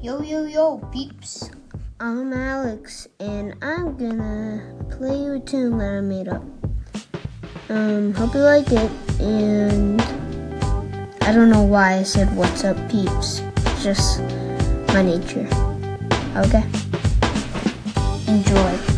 Yo, yo, yo, peeps. I'm Alex, and I'm gonna play you a tune that I made up. Um, hope you like it, and I don't know why I said what's up, peeps. It's just my nature. Okay? Enjoy.